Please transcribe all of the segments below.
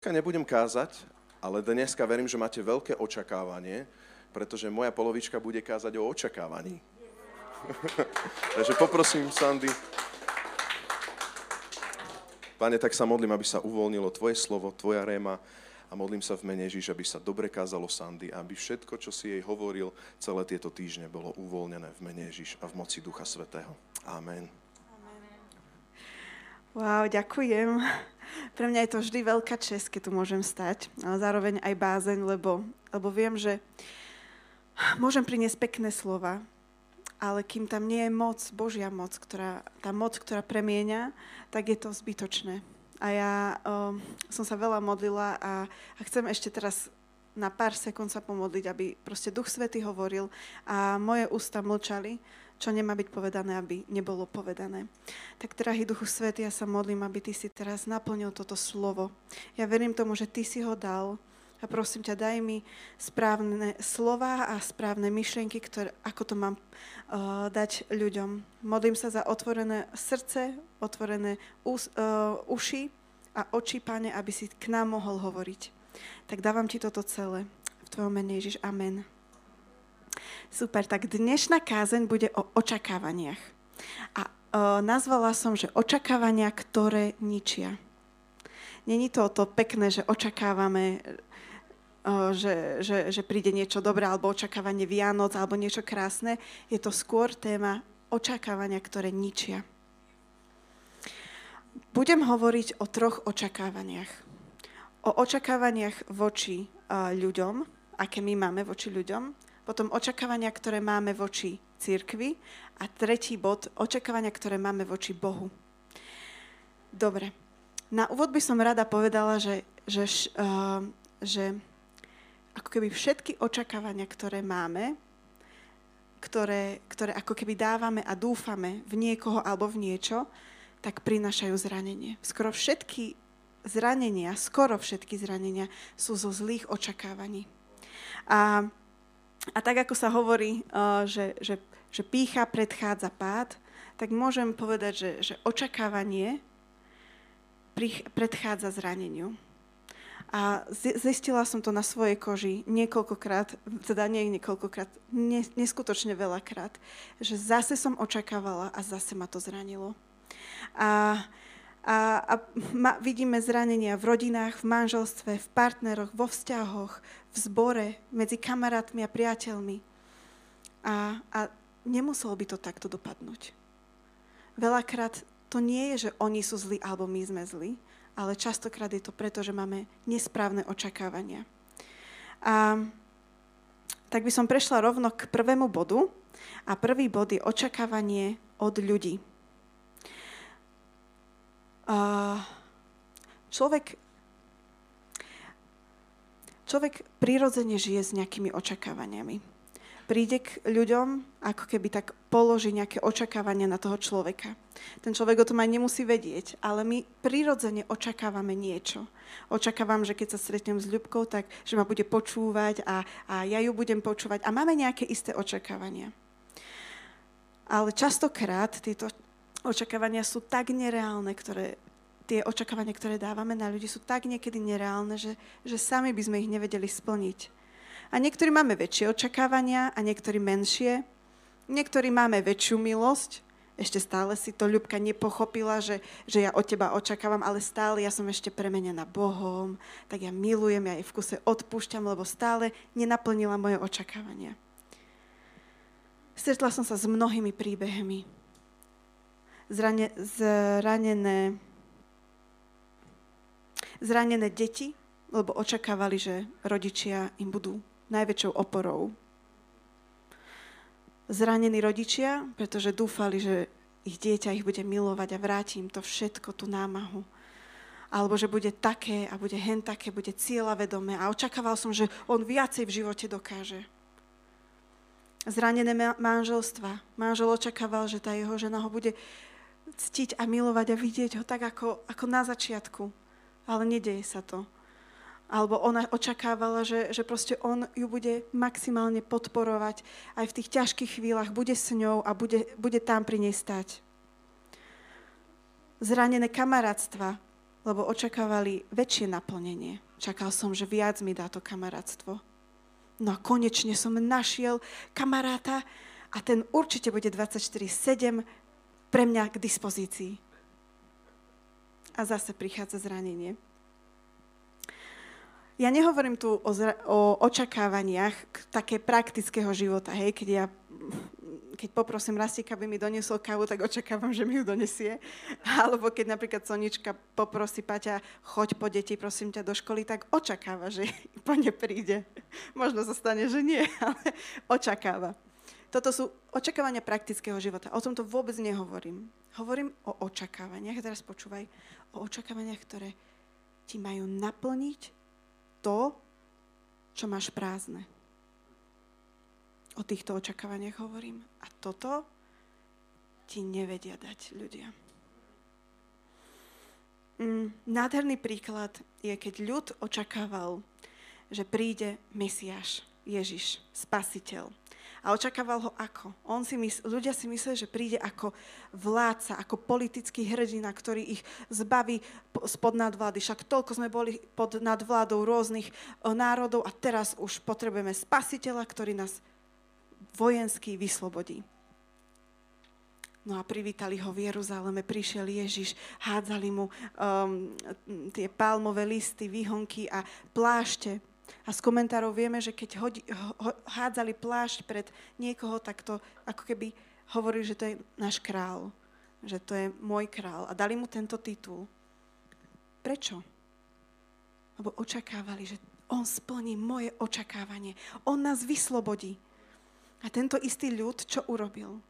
Dneska nebudem kázať, ale dneska verím, že máte veľké očakávanie, pretože moja polovička bude kázať o očakávaní. Takže poprosím, Sandy. Pane, tak sa modlím, aby sa uvoľnilo Tvoje slovo, Tvoja réma a modlím sa v mene Ježiš, aby sa dobre kázalo Sandy a aby všetko, čo si jej hovoril celé tieto týždne, bolo uvoľnené v mene Ježiš a v moci Ducha Svetého. Amen. Wow, ďakujem. Pre mňa je to vždy veľká čest, keď tu môžem stať, ale zároveň aj bázeň, lebo, lebo viem, že môžem priniesť pekné slova, ale kým tam nie je moc, Božia moc, ktorá, tá moc, ktorá premieňa, tak je to zbytočné. A ja um, som sa veľa modlila a, a chcem ešte teraz na pár sekúnd sa pomodliť, aby proste Duch Svety hovoril a moje ústa mlčali, čo nemá byť povedané, aby nebolo povedané. Tak, drahý Duchu Svety, ja sa modlím, aby Ty si teraz naplnil toto slovo. Ja verím tomu, že Ty si ho dal a prosím ťa, daj mi správne slova a správne myšlienky, ktoré, ako to mám uh, dať ľuďom. Modlím sa za otvorené srdce, otvorené us, uh, uši a oči, Pane, aby si k nám mohol hovoriť. Tak dávam Ti toto celé. V Tvojom mene Ježiš. Amen. Super, tak dnešná kázeň bude o očakávaniach. A o, nazvala som, že očakávania, ktoré ničia. Není to to pekné, že očakávame, o, že, že, že príde niečo dobré, alebo očakávanie Vianoc, alebo niečo krásne. Je to skôr téma očakávania, ktoré ničia. Budem hovoriť o troch očakávaniach. O očakávaniach voči uh, ľuďom, aké my máme voči ľuďom, potom očakávania, ktoré máme voči církvi a tretí bod, očakávania, ktoré máme voči Bohu. Dobre. Na úvod by som rada povedala, že, že, uh, že ako keby všetky očakávania, ktoré máme, ktoré, ktoré ako keby dávame a dúfame v niekoho alebo v niečo, tak prinášajú zranenie. Skoro všetky zranenia, skoro všetky zranenia sú zo zlých očakávaní. A a tak ako sa hovorí, uh, že, že, že pícha predchádza pád, tak môžem povedať, že, že očakávanie predchádza zraneniu. A zistila som to na svojej koži niekoľkokrát, teda nie niekoľkokrát, neskutočne veľakrát, že zase som očakávala a zase ma to zranilo. A a, a ma, vidíme zranenia v rodinách, v manželstve, v partneroch, vo vzťahoch, v zbore, medzi kamarátmi a priateľmi. A, a nemuselo by to takto dopadnúť. Veľakrát to nie je, že oni sú zlí alebo my sme zlí, ale častokrát je to preto, že máme nesprávne očakávania. A tak by som prešla rovno k prvému bodu. A prvý bod je očakávanie od ľudí človek, človek prirodzene žije s nejakými očakávaniami. Príde k ľuďom, ako keby tak položí nejaké očakávania na toho človeka. Ten človek o tom aj nemusí vedieť, ale my prirodzene očakávame niečo. Očakávam, že keď sa stretnem s Ľubkou, tak že ma bude počúvať a, a ja ju budem počúvať. A máme nejaké isté očakávania. Ale častokrát tieto očakávania sú tak nereálne, ktoré, tie očakávania, ktoré dávame na ľudí, sú tak niekedy nereálne, že, že sami by sme ich nevedeli splniť. A niektorí máme väčšie očakávania a niektorí menšie. Niektorí máme väčšiu milosť, ešte stále si to Ľubka nepochopila, že, že ja od teba očakávam, ale stále ja som ešte premenená Bohom, tak ja milujem, ja jej v kuse odpúšťam, lebo stále nenaplnila moje očakávania. Stretla som sa s mnohými príbehmi, zrane, zranené, zranené deti, lebo očakávali, že rodičia im budú najväčšou oporou. Zranení rodičia, pretože dúfali, že ich dieťa ich bude milovať a vráti im to všetko, tú námahu. Alebo že bude také a bude hen také, bude vedomé. A očakával som, že on viacej v živote dokáže. Zranené manželstva. Manžel očakával, že tá jeho žena ho bude ctiť a milovať a vidieť ho tak ako, ako na začiatku. Ale nedeje sa to. Alebo ona očakávala, že, že proste on ju bude maximálne podporovať aj v tých ťažkých chvíľach, bude s ňou a bude, bude tam pri nej stať. Zranené kamarátstva. lebo očakávali väčšie naplnenie. Čakal som, že viac mi dá to kamarátstvo. No a konečne som našiel kamaráta a ten určite bude 24-7 pre mňa k dispozícii. A zase prichádza zranenie. Ja nehovorím tu o, zra- o očakávaniach také praktického života, hej, keď ja keď poprosím Rastika, aby mi doniesol kávu, tak očakávam, že mi ju donesie. Alebo keď napríklad Sonička poprosí Paťa, choď po deti, prosím ťa do školy, tak očakáva, že po ne príde. Možno sa stane, že nie, ale očakáva. Toto sú očakávania praktického života. O tomto vôbec nehovorím. Hovorím o očakávaniach, teraz počúvaj, o očakávaniach, ktoré ti majú naplniť to, čo máš prázdne. O týchto očakávaniach hovorím. A toto ti nevedia dať ľudia. Mm, nádherný príklad je, keď ľud očakával, že príde Mesiáš, Ježiš, Spasiteľ. A očakával ho ako? On si mysl, ľudia si mysleli, že príde ako vládca, ako politický hrdina, ktorý ich zbaví spod nadvlády. Však toľko sme boli pod nadvládou rôznych národov a teraz už potrebujeme spasiteľa, ktorý nás vojensky vyslobodí. No a privítali ho v Jeruzaleme, prišiel Ježiš, hádzali mu um, tie palmové listy, výhonky a plášte. A z komentárov vieme, že keď hodi, ho, hádzali plášť pred niekoho, tak to ako keby hovorili, že to je náš král, že to je môj král. A dali mu tento titul. Prečo? Lebo očakávali, že on splní moje očakávanie. On nás vyslobodí. A tento istý ľud, čo urobil?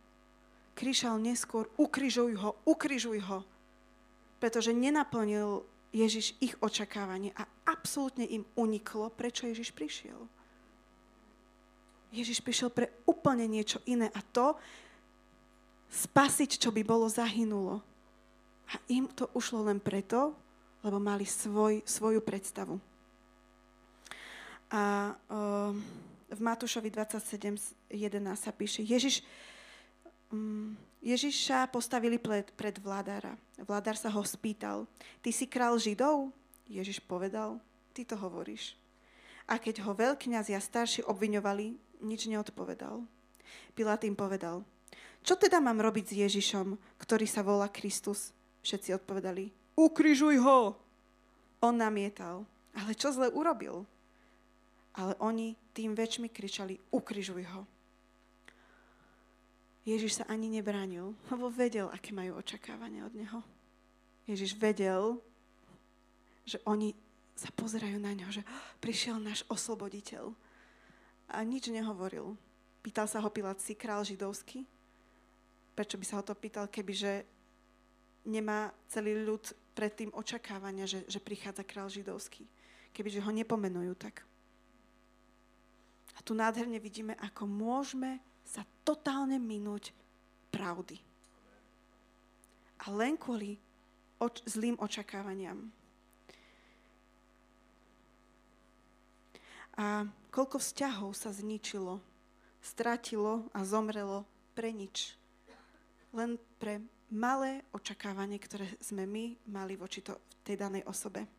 Krišal neskôr, ukrižuj ho, ukrižuj ho, pretože nenaplnil Ježiš ich očakávanie a absolútne im uniklo, prečo Ježiš prišiel. Ježiš prišiel pre úplne niečo iné a to spasiť, čo by bolo zahynulo. A im to ušlo len preto, lebo mali svoj, svoju predstavu. A uh, v Matúšovi 27.11 sa píše, Ježiš, um, Ježiša postavili pred, vládára. Vládár sa ho spýtal, ty si král Židov? Ježiš povedal, ty to hovoríš. A keď ho veľkňaz a starší obviňovali, nič neodpovedal. Pilát im povedal, čo teda mám robiť s Ježišom, ktorý sa volá Kristus? Všetci odpovedali, ukrižuj ho! On namietal, ale čo zle urobil? Ale oni tým väčšmi kričali, ukrižuj ho. Ježiš sa ani nebránil, lebo vedel, aké majú očakávania od neho. Ježiš vedel, že oni sa pozerajú na ňo, že prišiel náš osloboditeľ. A nič nehovoril. Pýtal sa ho Pilát, si král židovský? Prečo by sa ho to pýtal, kebyže nemá celý ľud predtým očakávania, že, že prichádza král židovský? Kebyže ho nepomenujú tak. A tu nádherne vidíme, ako môžeme totálne minúť pravdy. A len kvôli oč- zlým očakávaniam. A koľko vzťahov sa zničilo, stratilo a zomrelo pre nič. Len pre malé očakávanie, ktoré sme my mali voči to, tej danej osobe.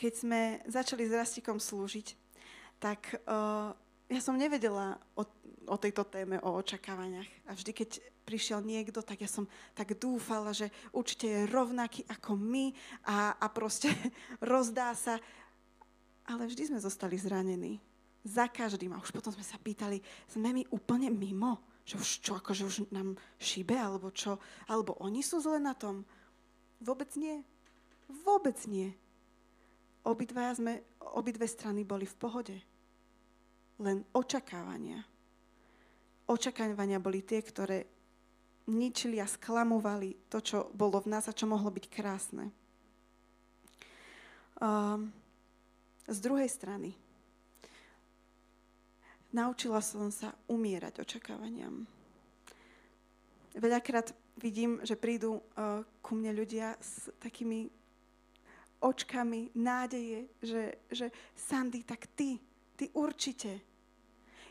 Keď sme začali s Rastikom slúžiť, tak uh, ja som nevedela o, o tejto téme, o očakávaniach. A vždy, keď prišiel niekto, tak ja som tak dúfala, že určite je rovnaký ako my a, a proste rozdá sa. Ale vždy sme zostali zranení. Za každým. A už potom sme sa pýtali, sme my úplne mimo? Že už čo, akože už nám šíbe, alebo čo? Alebo oni sú zle na tom? Vôbec nie. Vôbec nie. Obidva sme, obidve strany boli v pohode. Len očakávania. Očakávania boli tie, ktoré ničili a sklamovali to, čo bolo v nás a čo mohlo byť krásne. Um, z druhej strany, naučila som sa umierať očakávaniam. Veľakrát vidím, že prídu uh, ku mne ľudia s takými očkami nádeje, že, že Sandy, tak ty, ty určite.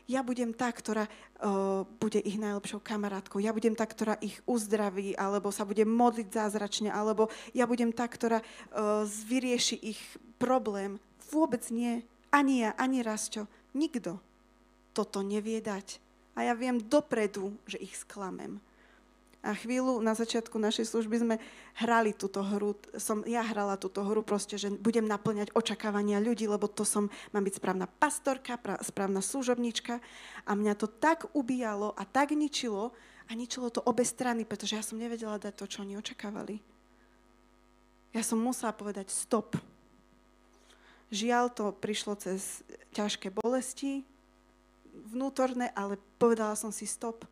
ja budem tá, ktorá uh, bude ich najlepšou kamarátkou, ja budem tá, ktorá ich uzdraví, alebo sa bude modliť zázračne, alebo ja budem tá, ktorá uh, vyrieši ich problém. Vôbec nie. Ani ja, ani Rasťo. Nikto toto nevie dať. A ja viem dopredu, že ich sklamem. A chvíľu na začiatku našej služby sme hrali túto hru, som ja hrala túto hru proste, že budem naplňať očakávania ľudí, lebo to som, mám byť správna pastorka, pra, správna služobníčka a mňa to tak ubíjalo a tak ničilo a ničilo to obe strany, pretože ja som nevedela dať to, čo oni očakávali. Ja som musela povedať stop. Žiaľ, to prišlo cez ťažké bolesti vnútorné, ale povedala som si stop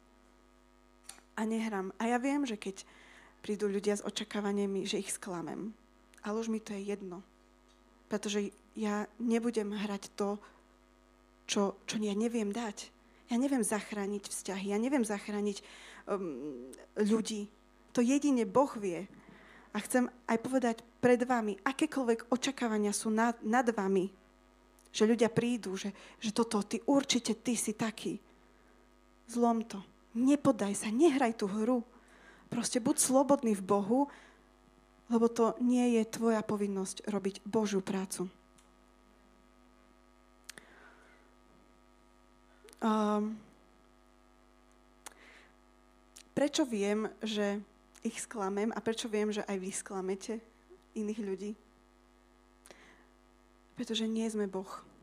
a nehrám. A ja viem, že keď prídu ľudia s očakávaniami, že ich sklamem. Ale už mi to je jedno. Pretože ja nebudem hrať to, čo, čo ja neviem dať. Ja neviem zachrániť vzťahy, ja neviem zachrániť um, ľudí. To jedine Boh vie. A chcem aj povedať pred vami, akékoľvek očakávania sú nad, nad vami, že ľudia prídu, že, že toto, ty určite, ty si taký. Zlom to. Nepodaj sa, nehraj tú hru. Proste buď slobodný v Bohu, lebo to nie je tvoja povinnosť robiť Božiu prácu. Um, prečo viem, že ich sklamem a prečo viem, že aj vy sklamete iných ľudí? Pretože nie sme Boh.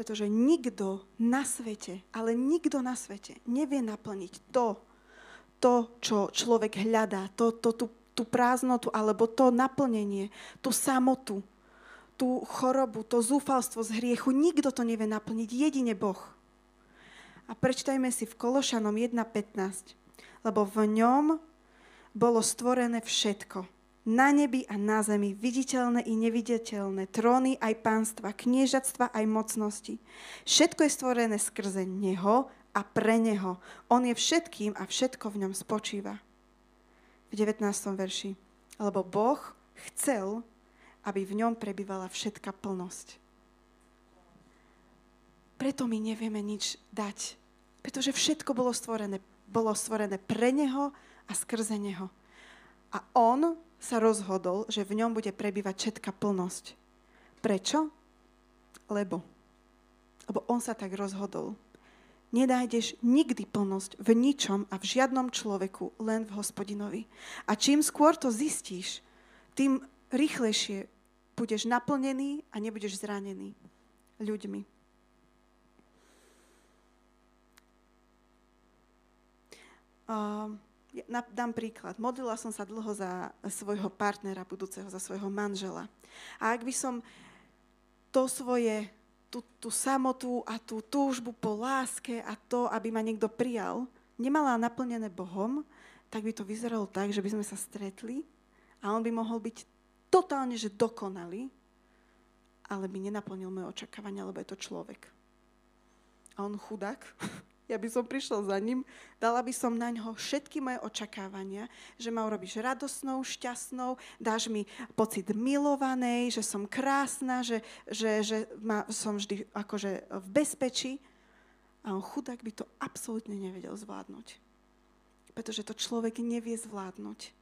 Pretože nikto na svete, ale nikto na svete nevie naplniť to, to, čo človek hľadá, to, to, tú, tú prázdnotu alebo to naplnenie, tú samotu, tú chorobu, to zúfalstvo z hriechu. Nikto to nevie naplniť, jedine Boh. A prečtajme si v Kološanom 1.15, lebo v ňom bolo stvorené všetko na nebi a na zemi, viditeľné i neviditeľné, tróny aj pánstva, kniežatstva aj mocnosti. Všetko je stvorené skrze Neho a pre Neho. On je všetkým a všetko v ňom spočíva. V 19. verši. Lebo Boh chcel, aby v ňom prebývala všetka plnosť. Preto my nevieme nič dať. Pretože všetko bolo stvorené. Bolo stvorené pre Neho a skrze Neho. A On sa rozhodol, že v ňom bude prebývať všetká plnosť. Prečo? Lebo. Lebo on sa tak rozhodol. Nedájdeš nikdy plnosť v ničom a v žiadnom človeku, len v hospodinovi. A čím skôr to zistíš, tým rýchlejšie budeš naplnený a nebudeš zranený ľuďmi. Uh, dám príklad. Modlila som sa dlho za svojho partnera budúceho, za svojho manžela. A ak by som to svoje, tú, tú samotu a tú túžbu po láske a to, aby ma niekto prijal, nemala naplnené Bohom, tak by to vyzeralo tak, že by sme sa stretli a on by mohol byť totálne, že dokonalý, ale by nenaplnil moje očakávania, lebo je to človek. A on chudák, ja by som prišla za ním, dala by som na ňo všetky moje očakávania, že ma urobíš radosnou, šťastnou, dáš mi pocit milovanej, že som krásna, že, že, že ma, som vždy akože v bezpečí. A on chudák by to absolútne nevedel zvládnuť. Pretože to človek nevie zvládnuť.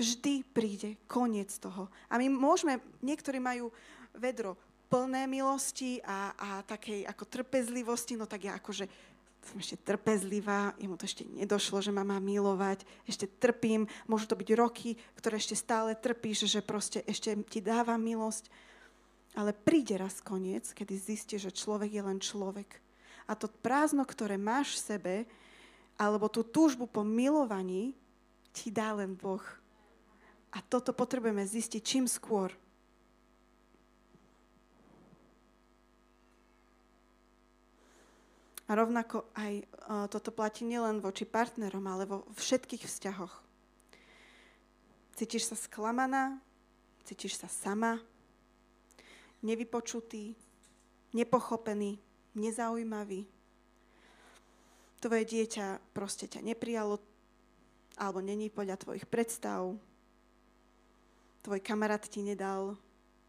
Vždy príde koniec toho. A my môžeme, niektorí majú vedro plné milosti a, a takej ako trpezlivosti, no tak ja akože som ešte trpezlivá, jemu to ešte nedošlo, že ma má milovať, ešte trpím, môžu to byť roky, ktoré ešte stále trpíš, že proste ešte ti dáva milosť. Ale príde raz koniec, kedy zistíš, že človek je len človek. A to prázdno, ktoré máš v sebe, alebo tú túžbu po milovaní, ti dá len Boh. A toto potrebujeme zistiť čím skôr. A rovnako aj uh, toto platí nielen voči partnerom, ale vo všetkých vzťahoch. Cítiš sa sklamaná, cítiš sa sama, nevypočutý, nepochopený, nezaujímavý. Tvoje dieťa proste ťa neprijalo alebo není podľa tvojich predstav. Tvoj kamarát ti nedal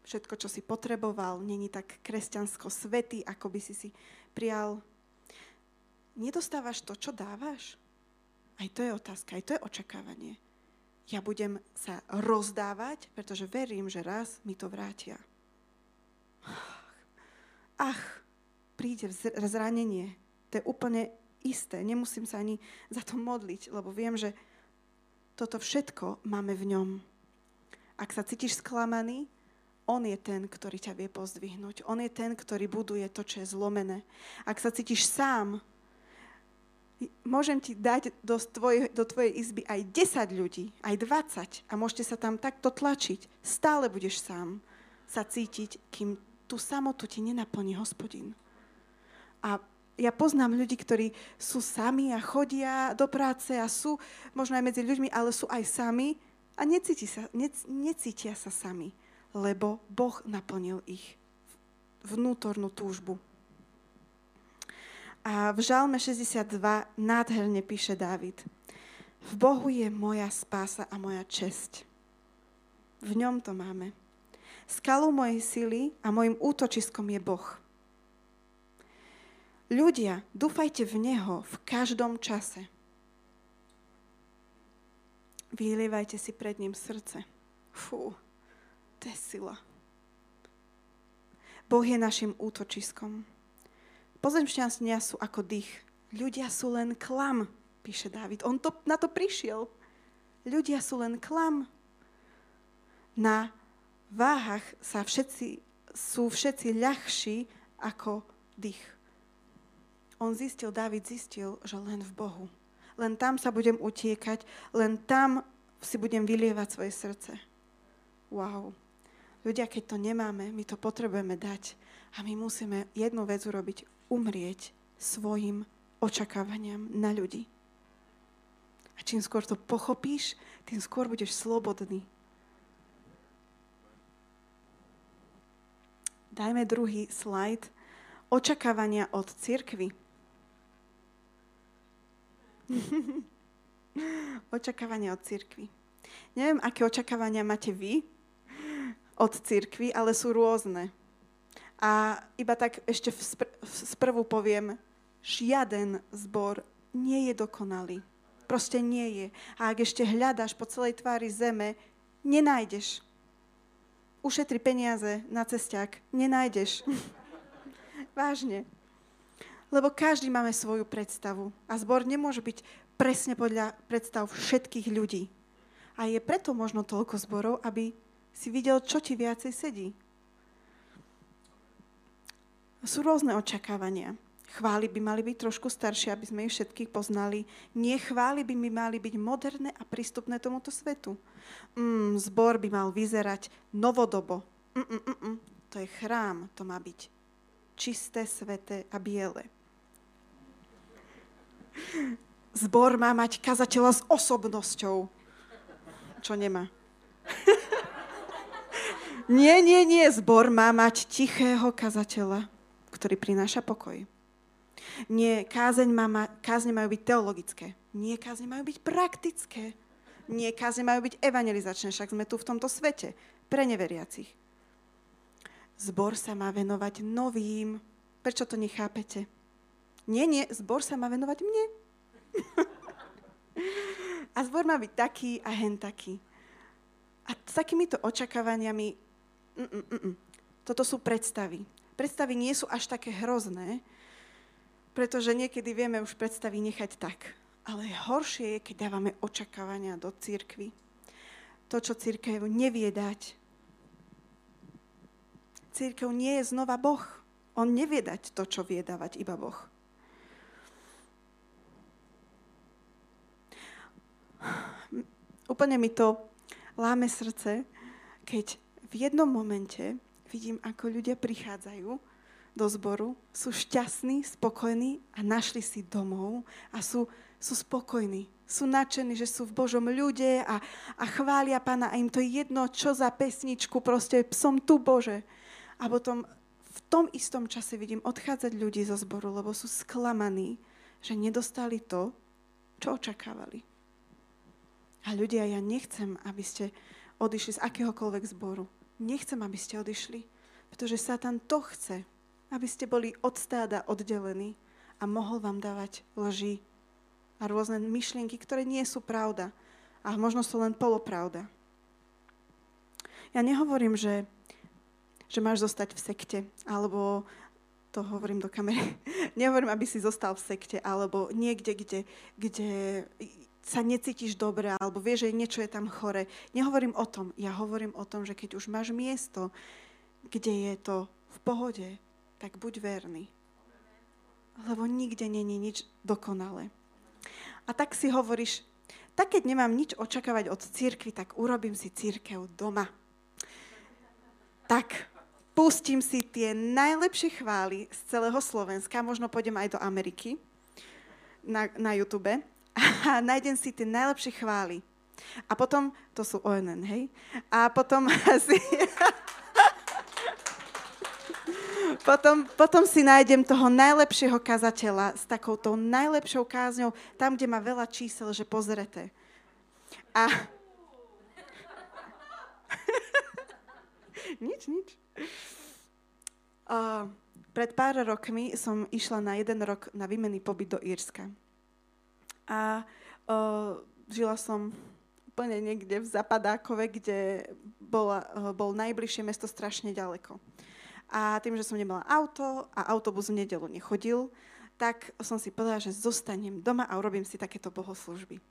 všetko, čo si potreboval, není tak kresťansko svetý, ako by si si prijal nedostávaš to, čo dávaš? Aj to je otázka, aj to je očakávanie. Ja budem sa rozdávať, pretože verím, že raz mi to vrátia. Ach, príde zranenie. To je úplne isté. Nemusím sa ani za to modliť, lebo viem, že toto všetko máme v ňom. Ak sa cítiš sklamaný, on je ten, ktorý ťa vie pozdvihnúť. On je ten, ktorý buduje to, čo je zlomené. Ak sa cítiš sám, môžem ti dať do, tvoj, do tvojej izby aj 10 ľudí, aj 20 a môžete sa tam takto tlačiť. Stále budeš sám sa cítiť, kým tú samotu ti nenaplní hospodin. A ja poznám ľudí, ktorí sú sami a chodia do práce a sú možno aj medzi ľuďmi, ale sú aj sami a necíti sa, nec, necítia sa sami, lebo Boh naplnil ich vnútornú túžbu. A v Žalme 62 nádherne píše Dávid. V Bohu je moja spása a moja česť. V ňom to máme. Skalu mojej sily a mojim útočiskom je Boh. Ľudia, dúfajte v Neho v každom čase. Vylievajte si pred ním srdce. Fú, to je sila. Boh je našim útočiskom. Pozemšťania sú ako dých. Ľudia sú len klam, píše Dávid. On to, na to prišiel. Ľudia sú len klam. Na váhach sa všetci, sú všetci ľahší ako dých on zistil, David zistil, že len v Bohu. Len tam sa budem utiekať, len tam si budem vylievať svoje srdce. Wow. Ľudia, keď to nemáme, my to potrebujeme dať. A my musíme jednu vec urobiť, umrieť svojim očakávaniam na ľudí. A čím skôr to pochopíš, tým skôr budeš slobodný. Dajme druhý slajd. Očakávania od cirkvy. očakávania od cirkvy. Neviem, aké očakávania máte vy od cirkvy, ale sú rôzne. A iba tak ešte sprvu poviem, žiaden zbor nie je dokonalý. Proste nie je. A ak ešte hľadáš po celej tvári zeme, nenájdeš. Ušetri peniaze na cestiak, nenájdeš. Vážne. Lebo každý máme svoju predstavu. A zbor nemôže byť presne podľa predstav všetkých ľudí. A je preto možno toľko zborov, aby si videl, čo ti viacej sedí. Sú rôzne očakávania. Chvály by mali byť trošku staršie, aby sme ich všetkých poznali. Nie chvály by mi mali byť moderné a prístupné tomuto svetu. Mm, zbor by mal vyzerať novodobo. Mm, mm, mm, mm. To je chrám, to má byť čisté, sveté a biele. Zbor má mať kazateľa s osobnosťou. Čo nemá. nie, nie, nie. Zbor má mať tichého kazateľa, ktorý prináša pokoj. Nie, kázeň má, kázne majú byť teologické. Nie, kázne majú byť praktické. Nie, kázne majú byť evangelizačné, však sme tu v tomto svete, pre neveriacich. Zbor sa má venovať novým. Prečo to nechápete? Nie, nie, zbor sa má venovať mne. a zbor má byť taký a hen taký. A s takýmito očakávaniami, mm, mm, mm, mm, toto sú predstavy. Predstavy nie sú až také hrozné, pretože niekedy vieme už predstavy nechať tak. Ale horšie je, keď dávame očakávania do církvy. To, čo církev nevie dať. Církev nie je znova Boh. On nevie dať to, čo vie dávať iba Boh. Úplne mi to láme srdce, keď v jednom momente vidím, ako ľudia prichádzajú do zboru, sú šťastní, spokojní a našli si domov a sú, sú spokojní. Sú nadšení, že sú v Božom ľude a, a chvália Pána a im to je jedno, čo za pesničku, proste som tu Bože. A potom v tom istom čase vidím odchádzať ľudí zo zboru, lebo sú sklamaní, že nedostali to, čo očakávali. A ľudia, ja nechcem, aby ste odišli z akéhokoľvek zboru. Nechcem, aby ste odišli, pretože Satan to chce, aby ste boli od stáda oddelení, a mohol vám dávať lži a rôzne myšlienky, ktoré nie sú pravda a možno sú len polopravda. Ja nehovorím, že, že máš zostať v sekte, alebo to hovorím do kamery, nehovorím, aby si zostal v sekte, alebo niekde, kde, kde sa necítiš dobre, alebo vieš, že niečo je tam chore. Nehovorím o tom. Ja hovorím o tom, že keď už máš miesto, kde je to v pohode, tak buď verný. Lebo nikde není nič dokonalé. A tak si hovoríš, tak keď nemám nič očakávať od církvy, tak urobím si církev doma. Tak pustím si tie najlepšie chvály z celého Slovenska, možno pôjdem aj do Ameriky na, na YouTube a nájdem si tie najlepšie chvály. A potom, to sú ONN, hej? A potom asi... potom, potom si nájdem toho najlepšieho kazateľa s takouto najlepšou kázňou, tam, kde má veľa čísel, že pozrete. A... nič, nič. Uh, pred pár rokmi som išla na jeden rok na výmenný pobyt do Írska. A uh, žila som úplne niekde v Zapadákove, kde bola, uh, bol najbližšie mesto strašne ďaleko. A tým, že som nemala auto a autobus v nedelu nechodil, tak som si povedala, že zostanem doma a urobím si takéto bohoslužby.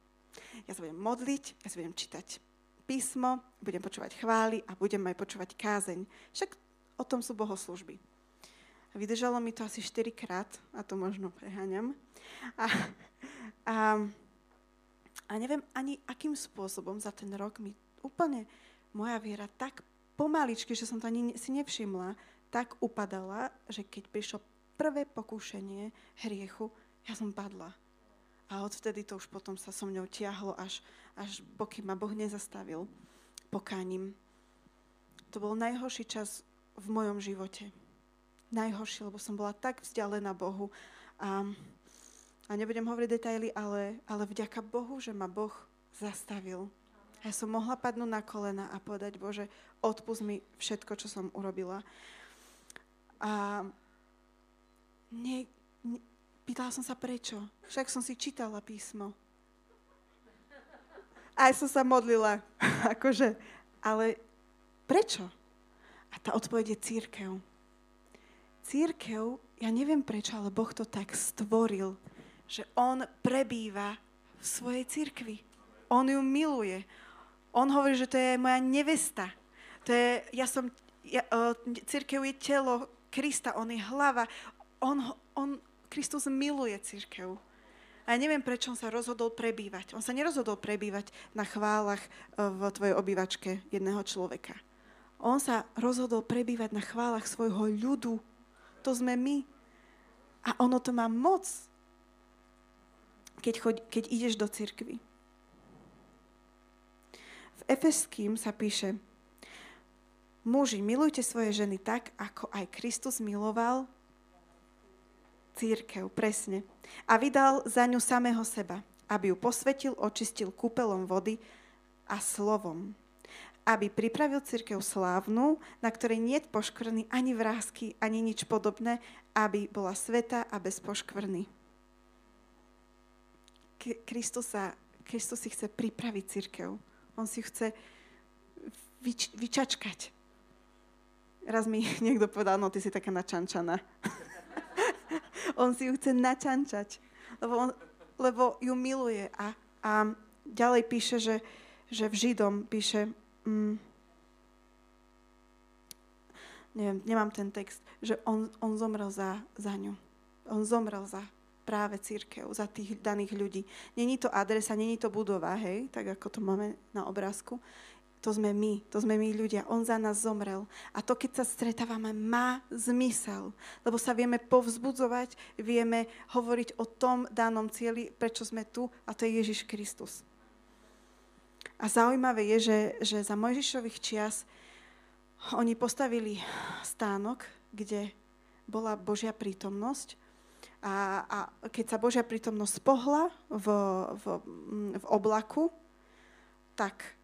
Ja sa budem modliť, ja sa budem čítať písmo, budem počúvať chvály a budem aj počúvať kázeň. Však o tom sú bohoslužby. Vydržalo mi to asi 4 krát, a to možno preháňam. A, a, a neviem ani akým spôsobom za ten rok mi úplne moja viera tak pomaličky, že som to ani si nevšimla, tak upadala, že keď prišlo prvé pokúšanie hriechu, ja som padla. A odvtedy to už potom sa so mňou tiahlo, až, až pokým ma Boh nezastavil pokáním. To bol najhorší čas v mojom živote. Najhorší, lebo som bola tak vzdialená Bohu. A, a nebudem hovoriť detaily, ale, ale vďaka Bohu, že ma Boh zastavil. Ja som mohla padnúť na kolena a povedať, Bože, odpust mi všetko, čo som urobila. A nie, nie, pýtala som sa prečo. Však som si čítala písmo. Aj som sa modlila. akože, ale prečo? A tá odpoveď je církev. Církev, ja neviem prečo, ale Boh to tak stvoril, že On prebýva v svojej církvi. On ju miluje. On hovorí, že to je moja nevesta. To je, ja som, ja, uh, církev je telo Krista, on je hlava. On, on, Kristus miluje církev. A ja neviem, prečo on sa rozhodol prebývať. On sa nerozhodol prebývať na chválach e, v tvojej obývačke jedného človeka. On sa rozhodol prebývať na chválach svojho ľudu. To sme my. A ono to má moc, keď, choď, keď ideš do cirkvy. V Efeským sa píše, muži, milujte svoje ženy tak, ako aj Kristus miloval církev, presne. A vydal za ňu samého seba, aby ju posvetil, očistil kúpelom vody a slovom. Aby pripravil církev slávnu, na ktorej nie je poškvrný ani vrázky, ani nič podobné, aby bola sveta a bez poškvrny. Kristus, sa, Kristus si chce pripraviť církev. On si chce vyč, vyčačkať. Raz mi niekto povedal, no ty si taká načančaná. on si ju chce načančať, lebo, on, lebo ju miluje. A, a ďalej píše, že, že v Židom píše, mm, neviem, nemám ten text, že on, on zomrel za, za ňu. On zomrel za práve církev, za tých daných ľudí. Není to adresa, není to budova, hej, tak ako to máme na obrázku to sme my, to sme my ľudia. On za nás zomrel. A to, keď sa stretávame, má zmysel. Lebo sa vieme povzbudzovať, vieme hovoriť o tom danom cieli, prečo sme tu, a to je Ježiš Kristus. A zaujímavé je, že, že za Mojžišových čias oni postavili stánok, kde bola Božia prítomnosť. A, a keď sa Božia prítomnosť pohla v, v, v oblaku, tak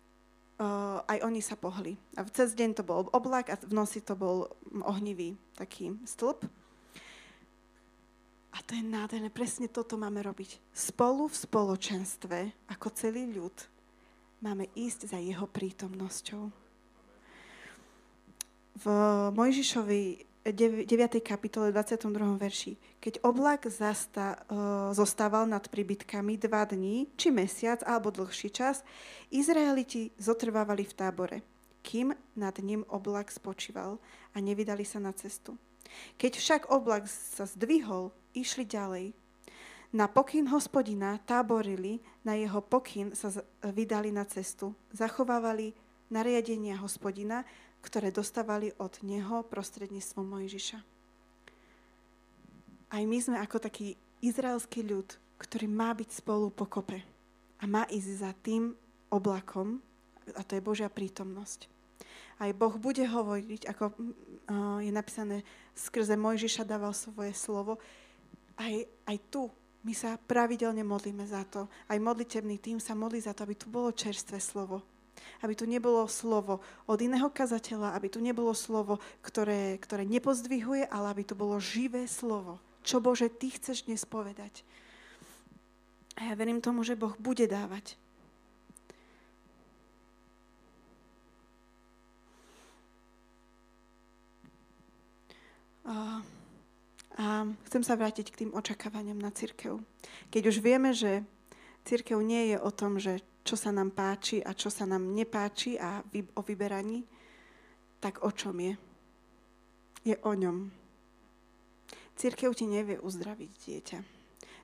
uh, aj oni sa pohli. A cez deň to bol oblak a v noci to bol ohnivý taký stĺp. A to je nádherné, presne toto máme robiť. Spolu v spoločenstve, ako celý ľud, máme ísť za jeho prítomnosťou. V Mojžišovi 9. kapitole 22. verši. Keď oblak zasta, uh, zostával nad príbytkami dva dní, či mesiac, alebo dlhší čas, Izraeliti zotrvávali v tábore, kým nad ním oblak spočíval a nevydali sa na cestu. Keď však oblak sa zdvihol, išli ďalej. Na pokyn hospodina táborili, na jeho pokyn sa vydali na cestu. Zachovávali nariadenia hospodina, ktoré dostávali od neho prostredníctvom Mojžiša. Aj my sme ako taký izraelský ľud, ktorý má byť spolu pokope a má ísť za tým oblakom, a to je Božia prítomnosť. Aj Boh bude hovoriť, ako je napísané, skrze Mojžiša dával svoje slovo. Aj, aj tu my sa pravidelne modlíme za to. Aj modlitebný tým sa modlí za to, aby tu bolo čerstvé slovo aby tu nebolo slovo od iného kazateľa, aby tu nebolo slovo, ktoré, ktoré nepozdvihuje, ale aby to bolo živé slovo. Čo Bože, Ty chceš dnes povedať? A ja verím tomu, že Boh bude dávať. A, a chcem sa vrátiť k tým očakávaniam na církev. Keď už vieme, že církev nie je o tom, že čo sa nám páči a čo sa nám nepáči a o vyberaní, tak o čom je? Je o ňom. Církev ti nevie uzdraviť dieťa.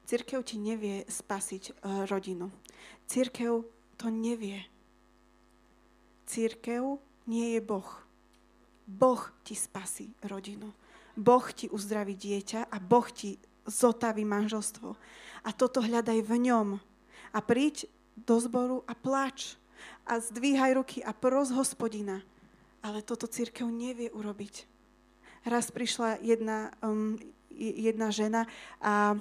Církev ti nevie spasiť e, rodinu. Církev to nevie. Církev nie je Boh. Boh ti spasí rodinu. Boh ti uzdraví dieťa a Boh ti zotaví manželstvo. A toto hľadaj v ňom. A príď do zboru a plač a zdvíhaj ruky a pros hospodina. Ale toto církev nevie urobiť. Raz prišla jedna, um, jedna žena a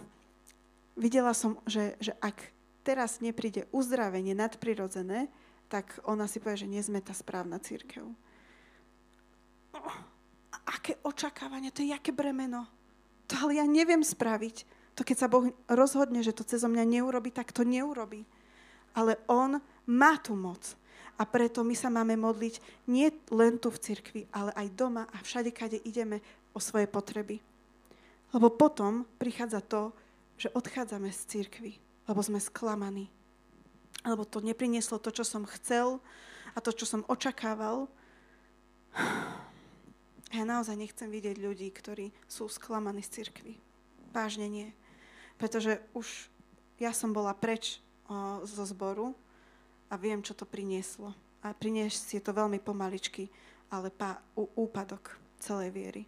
videla som, že, že ak teraz nepríde uzdravenie nadprirodzené, tak ona si povie, že nie sme tá správna církev. Oh, aké očakávanie, to je jaké bremeno. To ale ja neviem spraviť. To keď sa Boh rozhodne, že to cez mňa neurobi, tak to neurobi ale on má tú moc. A preto my sa máme modliť nie len tu v cirkvi, ale aj doma a všade, kade ideme o svoje potreby. Lebo potom prichádza to, že odchádzame z cirkvi, lebo sme sklamaní. Lebo to neprinieslo to, čo som chcel a to, čo som očakával. Ja naozaj nechcem vidieť ľudí, ktorí sú sklamaní z cirkvi. Vážne nie. Pretože už ja som bola preč zo zboru a viem, čo to prinieslo. A priniesť je to veľmi pomaličky, ale pá, ú, úpadok celej viery.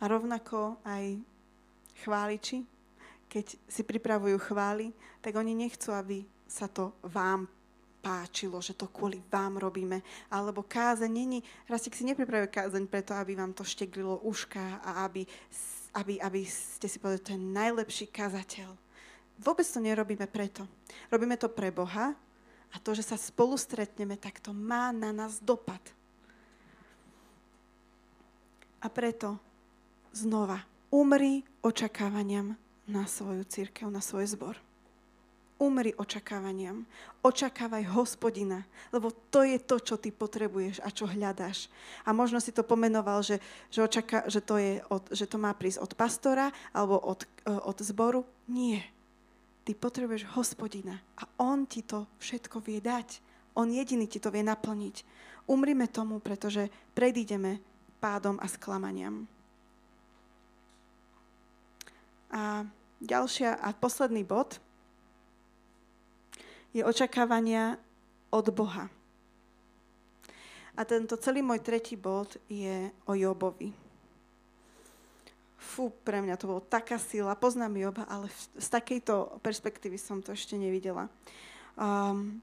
A rovnako aj chváliči, keď si pripravujú chvály, tak oni nechcú, aby sa to vám páčilo, že to kvôli vám robíme. Alebo kázeň není, Rastik si nepripravuje kázeň preto, aby vám to šteglilo uška a aby aby, aby ste si povedali, to je najlepší kazateľ. Vôbec to nerobíme preto. Robíme to pre Boha a to, že sa spolu stretneme, tak to má na nás dopad. A preto znova umri očakávaniam na svoju církev, na svoj zbor umri očakávaniam. Očakávaj hospodina, lebo to je to, čo ty potrebuješ a čo hľadáš. A možno si to pomenoval, že, že, očaká, že, to, je od, že to má prísť od pastora alebo od, e, od zboru. Nie. Ty potrebuješ hospodina a on ti to všetko vie dať. On jediný ti to vie naplniť. Umrime tomu, pretože predídeme pádom a sklamaniam. A ďalšia a posledný bod – je očakávania od Boha. A tento celý môj tretí bod je o Jobovi. Fú, pre mňa to bolo taká sila. Poznám Joba, ale z takejto perspektívy som to ešte nevidela. Um,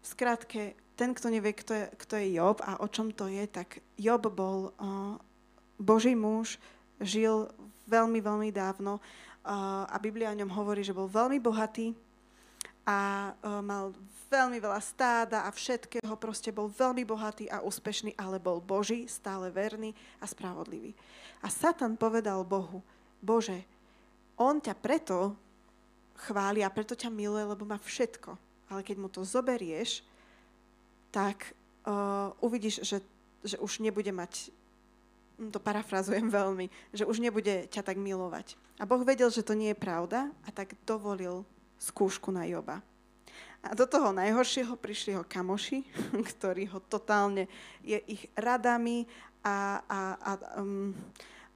v skratke, ten, kto nevie, kto je, kto je Job a o čom to je, tak Job bol uh, Boží muž, žil veľmi, veľmi dávno uh, a Biblia o ňom hovorí, že bol veľmi bohatý, a uh, mal veľmi veľa stáda a všetkého, proste bol veľmi bohatý a úspešný, ale bol Boží, stále verný a spravodlivý. A Satan povedal Bohu, Bože, on ťa preto chváli a preto ťa miluje, lebo má všetko. Ale keď mu to zoberieš, tak uh, uvidíš, že, že už nebude mať, to parafrazujem veľmi, že už nebude ťa tak milovať. A Boh vedel, že to nie je pravda a tak dovolil skúšku na Joba. A do toho najhoršieho prišli ho kamoši, ktorí ho totálne je ich radami a, a, a, um,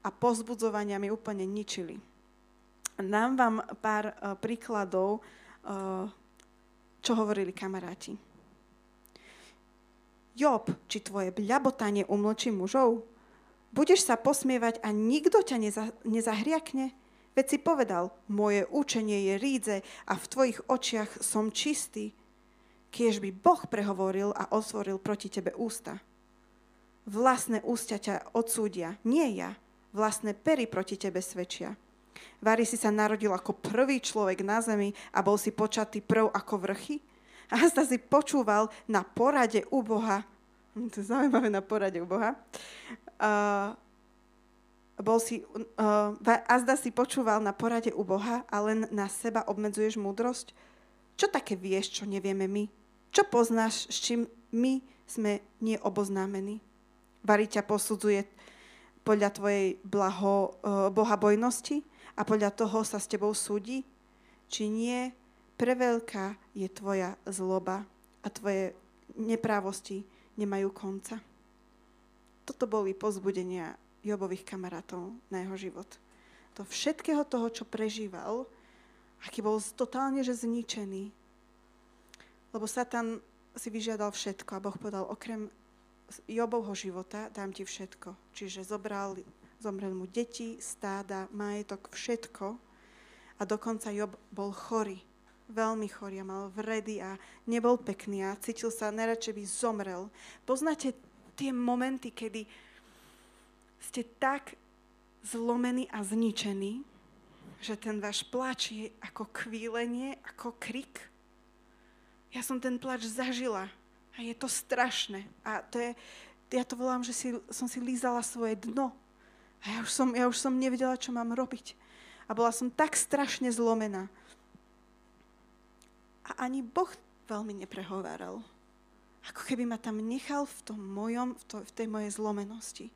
a pozbudzovaniami úplne ničili. Dám vám pár uh, príkladov, uh, čo hovorili kamaráti. Job, či tvoje bľabotanie umlčí mužov? Budeš sa posmievať a nikto ťa neza, nezahriakne? Veď si povedal, moje učenie je rídze a v tvojich očiach som čistý. Kiež by Boh prehovoril a otvoril proti tebe ústa. Vlastné ústia ťa odsúdia, nie ja. Vlastné pery proti tebe svedčia. Vary si sa narodil ako prvý človek na zemi a bol si počatý prv ako vrchy? A zda si počúval na porade u Boha. To je zaujímavé na porade u Boha. Uh, bol si, uh, a zda si počúval na porade u Boha a len na seba obmedzuješ múdrosť? Čo také vieš, čo nevieme my? Čo poznáš, s čím my sme neoboznámení? Vary ťa posudzuje podľa tvojej blaho, uh, bohabojnosti a podľa toho sa s tebou súdi? Či nie preveľká je tvoja zloba a tvoje neprávosti nemajú konca. Toto boli pozbudenia Jobových kamarátov na jeho život. To všetkého toho, čo prežíval, aký bol totálne že zničený. Lebo Satan si vyžiadal všetko a Boh povedal, okrem Jobovho života dám ti všetko. Čiže zobral, zomrel mu deti, stáda, majetok, všetko. A dokonca Job bol chorý veľmi chorý a mal vredy a nebol pekný a cítil sa, najradšej by zomrel. Poznáte tie momenty, kedy ste tak zlomení a zničení, že ten váš plač je ako kvílenie, ako krik. Ja som ten plač zažila a je to strašné. A to je, ja to volám, že si, som si lízala svoje dno. A ja už, som, ja už som nevedela, čo mám robiť. A bola som tak strašne zlomená. A ani Boh veľmi neprehováral. Ako keby ma tam nechal v, tom mojom, v, to, v tej mojej zlomenosti.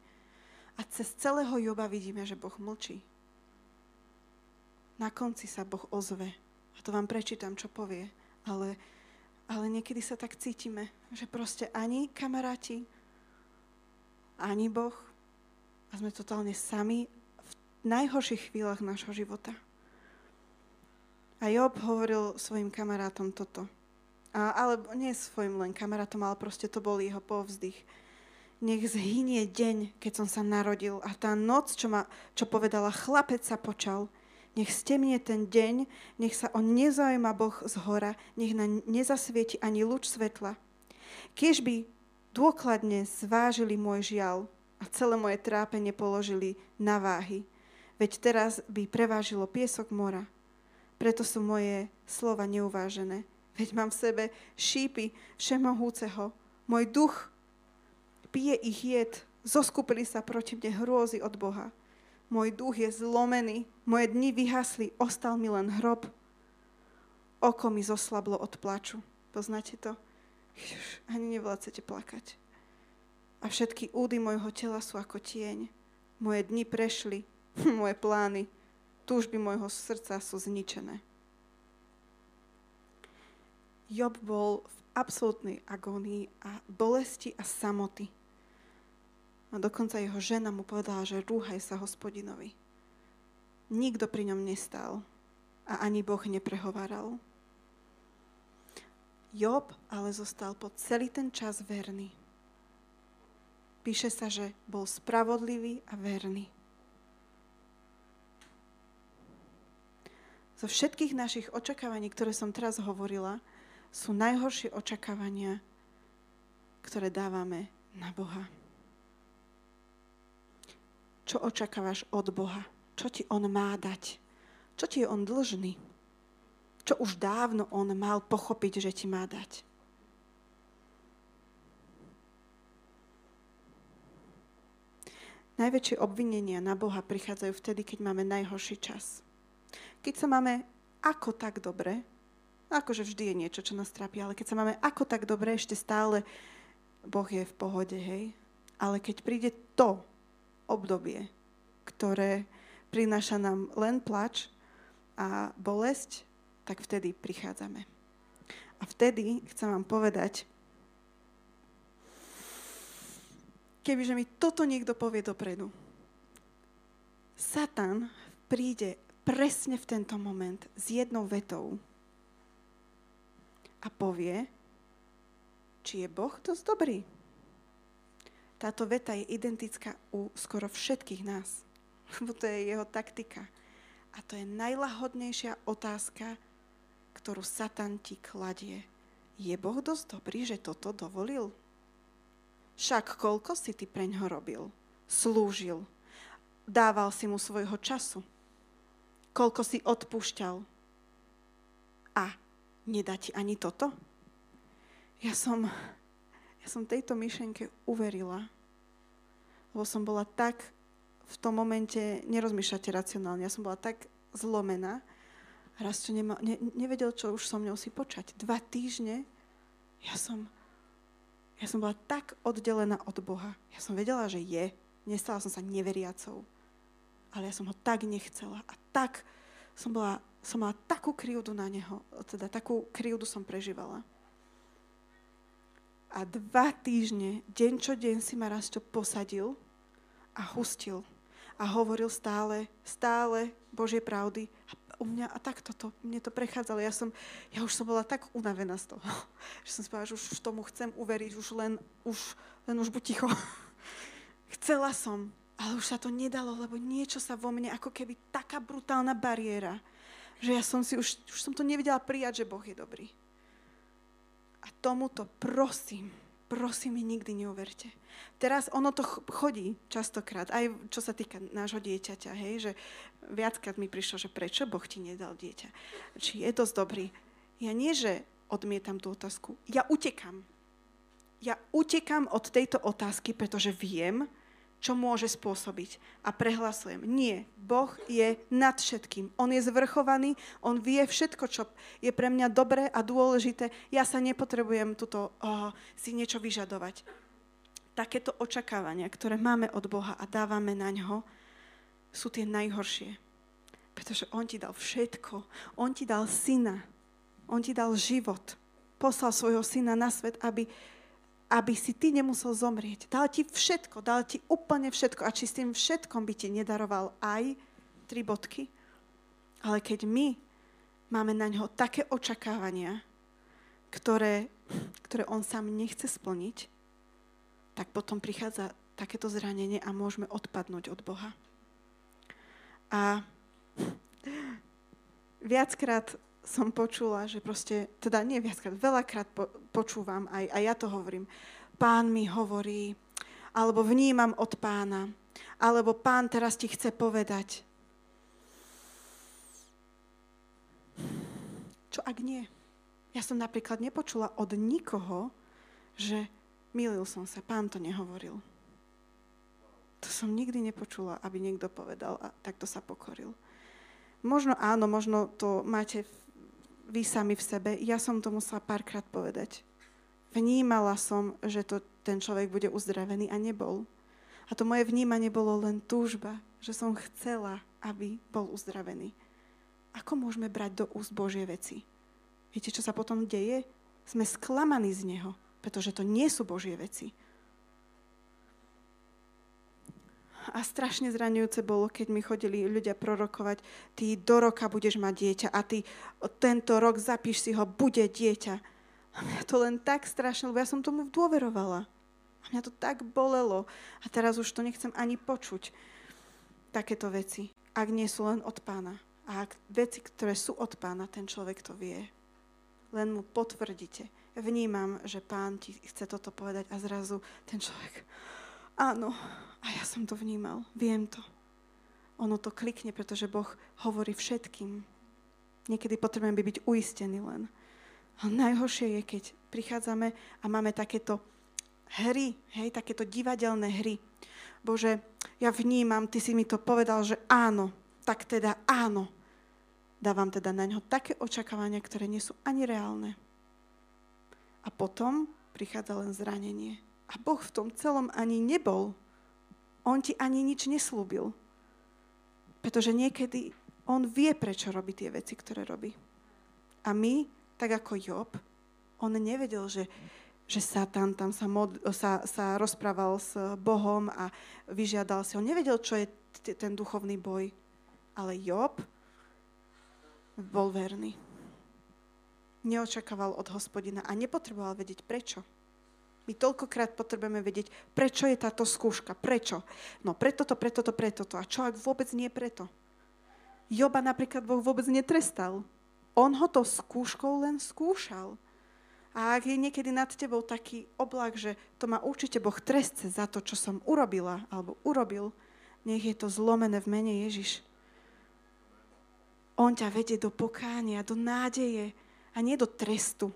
A cez celého Joba vidíme, že Boh mlčí. Na konci sa Boh ozve. A to vám prečítam, čo povie. Ale, ale niekedy sa tak cítime, že proste ani kamaráti, ani Boh a sme totálne sami v najhorších chvíľach nášho života. A Job hovoril svojim kamarátom toto. A, ale nie svojim len kamarátom, ale proste to bol jeho povzdych. Nech zhynie deň, keď som sa narodil a tá noc, čo, ma, čo povedala, chlapec sa počal. Nech stemnie ten deň, nech sa on nezaujíma Boh z hora, nech na nezasvieti ani lúč svetla. Kiež by dôkladne zvážili môj žiaľ a celé moje trápenie položili na váhy, veď teraz by prevážilo piesok mora preto sú moje slova neuvážené. Veď mám v sebe šípy všemohúceho. Môj duch pije ich jed. Zoskupili sa proti mne hrôzy od Boha. Môj duch je zlomený, moje dni vyhasli, ostal mi len hrob. Oko mi zoslablo od plaču. Poznáte to? Už ani nevládzete plakať. A všetky údy môjho tela sú ako tieň. Moje dni prešli, moje plány túžby môjho srdca sú zničené. Job bol v absolútnej agónii a bolesti a samoty. A dokonca jeho žena mu povedala, že rúhaj sa hospodinovi. Nikto pri ňom nestal a ani Boh neprehováral. Job ale zostal po celý ten čas verný. Píše sa, že bol spravodlivý a verný. zo všetkých našich očakávaní, ktoré som teraz hovorila, sú najhoršie očakávania, ktoré dávame na Boha. Čo očakávaš od Boha? Čo ti On má dať? Čo ti je On dlžný? čo už dávno on mal pochopiť, že ti má dať. Najväčšie obvinenia na Boha prichádzajú vtedy, keď máme najhorší čas. Keď sa máme ako tak dobre, akože vždy je niečo, čo nás trápi, ale keď sa máme ako tak dobre, ešte stále Boh je v pohode, hej. Ale keď príde to obdobie, ktoré prináša nám len plač a bolesť, tak vtedy prichádzame. A vtedy chcem vám povedať, kebyže mi toto niekto povie dopredu. Satan príde presne v tento moment s jednou vetou a povie, či je Boh dosť dobrý. Táto veta je identická u skoro všetkých nás, lebo to je jeho taktika. A to je najlahodnejšia otázka, ktorú Satan ti kladie. Je Boh dosť dobrý, že toto dovolil? Však koľko si ty preň ho robil? Slúžil. Dával si mu svojho času. Koľko si odpúšťal. A nedá ti ani toto? Ja som, som tejto myšlenke uverila, lebo som bola tak v tom momente, nerozmýšľate racionálne, ja som bola tak zlomená, raz čo nema, ne, nevedel, čo už so mňou si počať. Dva týždne ja som ja som bola tak oddelená od Boha. Ja som vedela, že je. Nestala som sa neveriacou. Ale ja som ho tak nechcela. A tak som, bola, som mala takú krivdu na neho. Teda takú krivdu som prežívala. A dva týždne, deň čo deň si ma raz posadil a hustil. A hovoril stále, stále Božie pravdy. A u mňa a takto to, mne to prechádzalo. Ja, som, ja už som bola tak unavená z toho, že som si povedala, že už tomu chcem uveriť, už len, už, len už buď ticho. Chcela som, ale už sa to nedalo, lebo niečo sa vo mne, ako keby taká brutálna bariéra, že ja som si už, už som to nevedela prijať, že Boh je dobrý. A tomuto prosím, prosím mi nikdy neuverte. Teraz ono to chodí častokrát, aj čo sa týka nášho dieťaťa, hej, že viackrát mi prišlo, že prečo Boh ti nedal dieťa. Či je dosť dobrý. Ja nie, že odmietam tú otázku, ja utekam. Ja utekam od tejto otázky, pretože viem, čo môže spôsobiť. A prehlasujem, nie, Boh je nad všetkým. On je zvrchovaný, on vie všetko, čo je pre mňa dobré a dôležité. Ja sa nepotrebujem tuto oh, si niečo vyžadovať. Takéto očakávania, ktoré máme od Boha a dávame na ňo, sú tie najhoršie. Pretože On ti dal všetko. On ti dal syna. On ti dal život. Poslal svojho syna na svet, aby aby si ty nemusel zomrieť. Dal ti všetko, dal ti úplne všetko. A či s tým všetkom by ti nedaroval aj tri bodky? Ale keď my máme na ňo také očakávania, ktoré, ktoré on sám nechce splniť, tak potom prichádza takéto zranenie a môžeme odpadnúť od Boha. A viackrát som počula, že proste, teda nie viackrát, veľakrát po, počúvam, aj, aj ja to hovorím, pán mi hovorí, alebo vnímam od pána, alebo pán teraz ti chce povedať. Čo ak nie? Ja som napríklad nepočula od nikoho, že milil som sa, pán to nehovoril. To som nikdy nepočula, aby niekto povedal a takto sa pokoril. Možno áno, možno to máte vy sami v sebe, ja som to musela párkrát povedať. Vnímala som, že to, ten človek bude uzdravený a nebol. A to moje vnímanie bolo len túžba, že som chcela, aby bol uzdravený. Ako môžeme brať do úst Božie veci? Viete, čo sa potom deje? Sme sklamaní z Neho, pretože to nie sú Božie veci. A strašne zraňujúce bolo, keď mi chodili ľudia prorokovať, ty do roka budeš mať dieťa a ty tento rok zapíš si ho, bude dieťa. A mňa to len tak strašne, lebo ja som tomu dôverovala. A mňa to tak bolelo. A teraz už to nechcem ani počuť. Takéto veci. Ak nie sú len od pána. A ak veci, ktoré sú od pána, ten človek to vie. Len mu potvrdíte. Vnímam, že pán ti chce toto povedať a zrazu ten človek, áno, a ja som to vnímal, viem to. Ono to klikne, pretože Boh hovorí všetkým. Niekedy potrebujeme byť uistení len. A najhoršie je, keď prichádzame a máme takéto hry, hej, takéto divadelné hry. Bože, ja vnímam, ty si mi to povedal, že áno, tak teda áno. Dávam teda na ňo také očakávania, ktoré nie sú ani reálne. A potom prichádza len zranenie. A Boh v tom celom ani nebol. On ti ani nič neslúbil. Pretože niekedy on vie, prečo robí tie veci, ktoré robí. A my, tak ako Job, on nevedel, že, že Satan tam sa, mod, sa, sa rozprával s Bohom a vyžiadal si. On nevedel, čo je t- ten duchovný boj. Ale Job bol verný. Neočakával od hospodina a nepotreboval vedieť prečo. My toľkokrát potrebujeme vedieť, prečo je táto skúška, prečo. No preto to, preto to, preto to. A čo ak vôbec nie preto? Joba napríklad Boh vôbec netrestal. On ho to skúškou len skúšal. A ak je niekedy nad tebou taký oblak, že to má určite Boh trestce za to, čo som urobila alebo urobil, nech je to zlomené v mene Ježiš. On ťa vedie do pokánia, do nádeje a nie do trestu.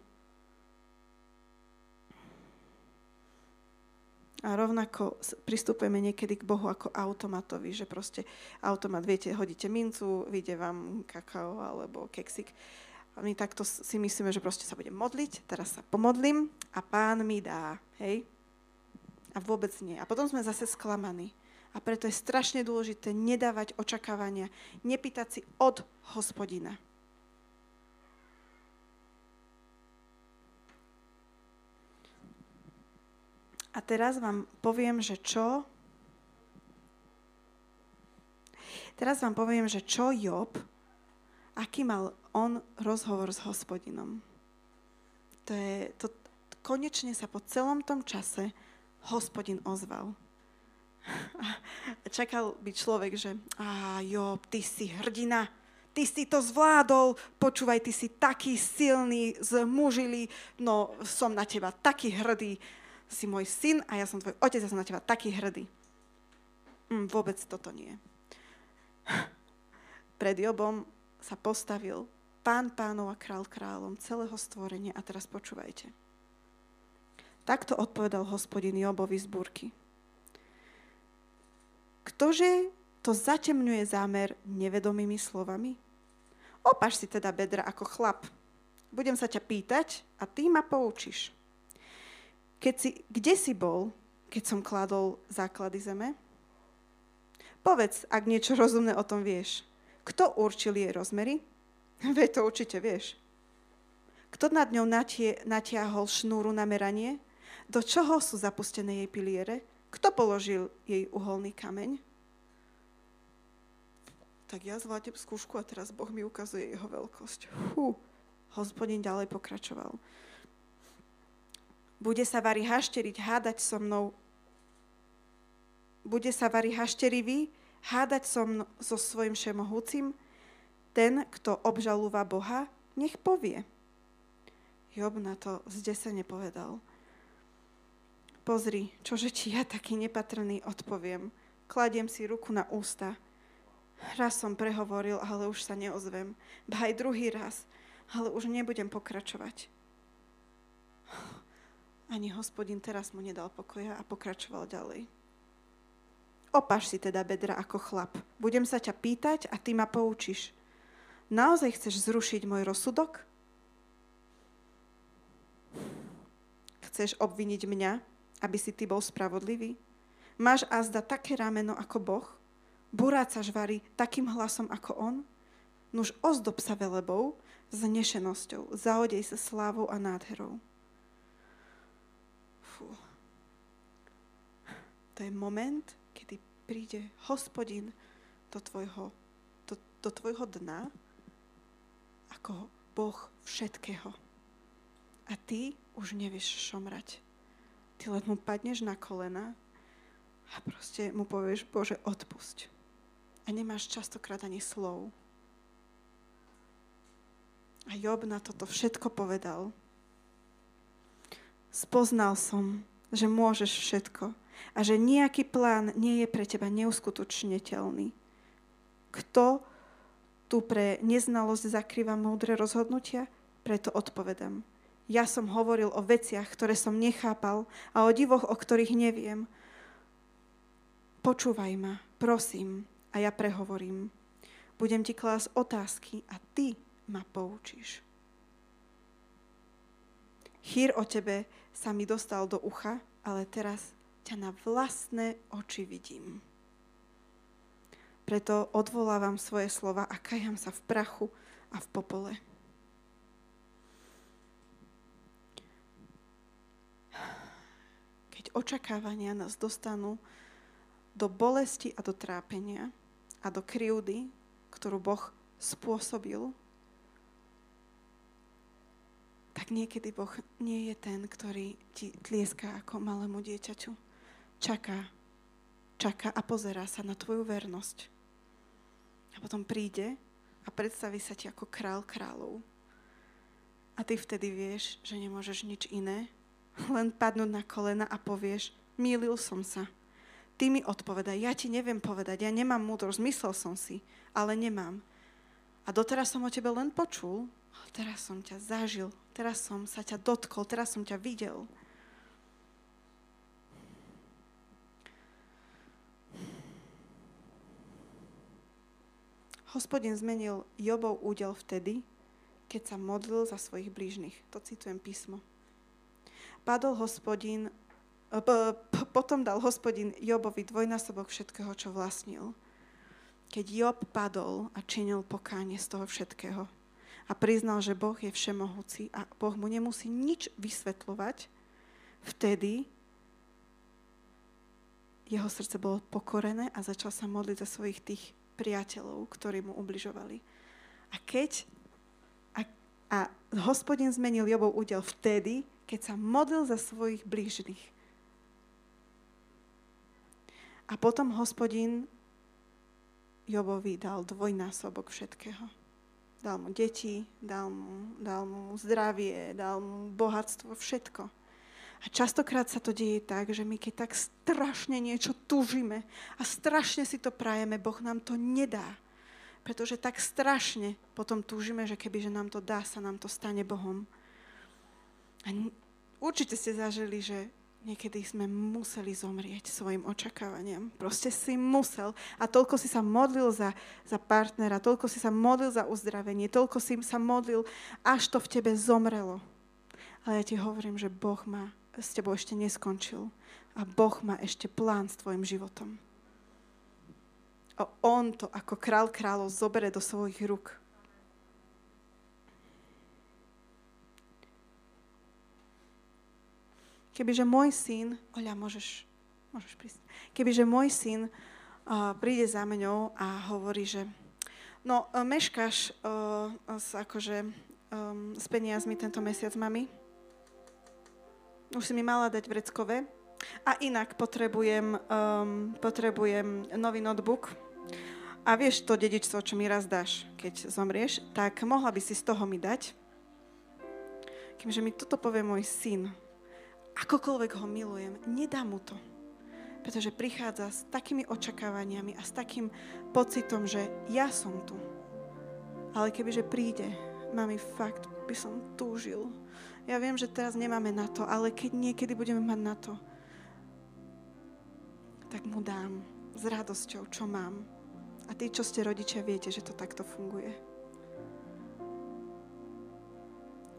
A rovnako pristupujeme niekedy k Bohu ako automatovi, že proste automat, viete, hodíte mincu, vyjde vám kakao alebo keksik. A my takto si myslíme, že proste sa budem modliť, teraz sa pomodlím a pán mi dá, hej? A vôbec nie. A potom sme zase sklamaní. A preto je strašne dôležité nedávať očakávania, nepýtať si od hospodina. A teraz vám poviem, že čo... Teraz vám poviem, že čo Job, aký mal on rozhovor s hospodinom. To je, to, konečne sa po celom tom čase hospodin ozval. Čakal by človek, že a Job, ty si hrdina, ty si to zvládol, počúvaj, ty si taký silný, zmužili, no som na teba taký hrdý si môj syn a ja som tvoj otec, ja som na teba taký hrdý. Mm, vôbec toto nie. Pred Jobom sa postavil pán pánov a král kráľom celého stvorenia a teraz počúvajte. Takto odpovedal hospodin Jobovi z búrky. Ktože to zatemňuje zámer nevedomými slovami? Opaš si teda bedra ako chlap. Budem sa ťa pýtať a ty ma poučíš. Keď si, kde si bol, keď som kladol základy zeme? Povedz, ak niečo rozumné o tom vieš. Kto určil jej rozmery? Veď to určite vieš. Kto nad ňou natie, natiahol šnúru na meranie? Do čoho sú zapustené jej piliere? Kto položil jej uholný kameň? Tak ja zvládnem skúšku a teraz Boh mi ukazuje jeho veľkosť. Hú. Hospodin ďalej pokračoval. Bude sa Vary hašteriť, hádať so mnou. Bude sa Vary hašterivý, hádať so, mnou, so svojim všemohúcim. Ten, kto obžalúva Boha, nech povie. Job na to zdesene povedal. Pozri, čože ti ja taký nepatrný odpoviem. Kladiem si ruku na ústa. Raz som prehovoril, ale už sa neozvem. Ba aj druhý raz, ale už nebudem pokračovať. Ani hospodin teraz mu nedal pokoja a pokračoval ďalej. Opaš si teda bedra ako chlap. Budem sa ťa pýtať a ty ma poučíš. Naozaj chceš zrušiť môj rozsudok? Chceš obviniť mňa, aby si ty bol spravodlivý? Máš azda také rameno ako Boh? Buráca žvarí takým hlasom ako On? Nuž ozdob sa velebou, znešenosťou, zahodej sa slávou a nádherou. To je moment, kedy príde hospodin do tvojho, do, do tvojho dna ako Boh všetkého. A ty už nevieš šomrať. Ty len mu padneš na kolena a proste mu povieš, Bože, odpusť. A nemáš častokrát ani slov. A Job na toto všetko povedal. Spoznal som, že môžeš všetko a že nejaký plán nie je pre teba neuskutočniteľný. Kto tu pre neznalosť zakrýva múdre rozhodnutia? Preto odpovedám. Ja som hovoril o veciach, ktoré som nechápal a o divoch, o ktorých neviem. Počúvaj ma, prosím, a ja prehovorím. Budem ti klásť otázky a ty ma poučíš. Chýr o tebe sa mi dostal do ucha, ale teraz ťa na vlastné oči vidím. Preto odvolávam svoje slova a kajam sa v prachu a v popole. Keď očakávania nás dostanú do bolesti a do trápenia a do krivdy, ktorú Boh spôsobil, tak niekedy Boh nie je ten, ktorý ti tlieská ako malému dieťaťu. Čaká, čaká a pozerá sa na tvoju vernosť. A potom príde a predstaví sa ti ako král kráľov. A ty vtedy vieš, že nemôžeš nič iné, len padnúť na kolena a povieš, mýlil som sa. Ty mi odpovedaj, ja ti neviem povedať, ja nemám múdrosť, myslel som si, ale nemám. A doteraz som o tebe len počul, teraz som ťa zažil, teraz som sa ťa dotkol, teraz som ťa videl. Hospodin zmenil Jobov údel vtedy, keď sa modlil za svojich blížnych. To citujem písmo. Padol hospodin, e, potom dal hospodin Jobovi dvojnásobok všetkého, čo vlastnil. Keď Job padol a činil pokánie z toho všetkého a priznal, že Boh je všemohúci a Boh mu nemusí nič vysvetľovať, vtedy jeho srdce bolo pokorené a začal sa modliť za svojich tých priateľov, ktorí mu ubližovali. A keď a, a hospodin zmenil Jobov údel vtedy, keď sa modlil za svojich blížnych. A potom hospodin Jobovi dal dvojnásobok všetkého. Dal mu deti, dal mu, dal mu zdravie, dal mu bohatstvo, všetko. A častokrát sa to deje tak, že my keď tak strašne niečo tužíme a strašne si to prajeme, Boh nám to nedá. Pretože tak strašne potom túžime, že keby že nám to dá, sa nám to stane Bohom. A určite ste zažili, že niekedy sme museli zomrieť svojim očakávaniam. Proste si musel. A toľko si sa modlil za, za partnera, toľko si sa modlil za uzdravenie, toľko si sa modlil, až to v tebe zomrelo. Ale ja ti hovorím, že Boh má s tebou ešte neskončil. A Boh má ešte plán s tvojim životom. A on to ako král kráľov zobere do svojich rúk. Kebyže môj syn, Oľa, môžeš, môžeš prísť. Kebyže môj syn uh, príde za mňou a hovorí, že no, uh, meškáš uh, s, akože, um, s peniazmi tento mesiac, mami, už si mi mala dať vreckové. A inak potrebujem, um, potrebujem nový notebook. A vieš to dedičstvo, čo mi raz dáš, keď zomrieš, tak mohla by si z toho mi dať. Keďže mi toto povie môj syn, akokoľvek ho milujem, nedá mu to. Pretože prichádza s takými očakávaniami a s takým pocitom, že ja som tu. Ale kebyže príde, mami, fakt by som túžil, ja viem, že teraz nemáme na to, ale keď niekedy budeme mať na to, tak mu dám s radosťou, čo mám. A tí, čo ste rodičia, viete, že to takto funguje.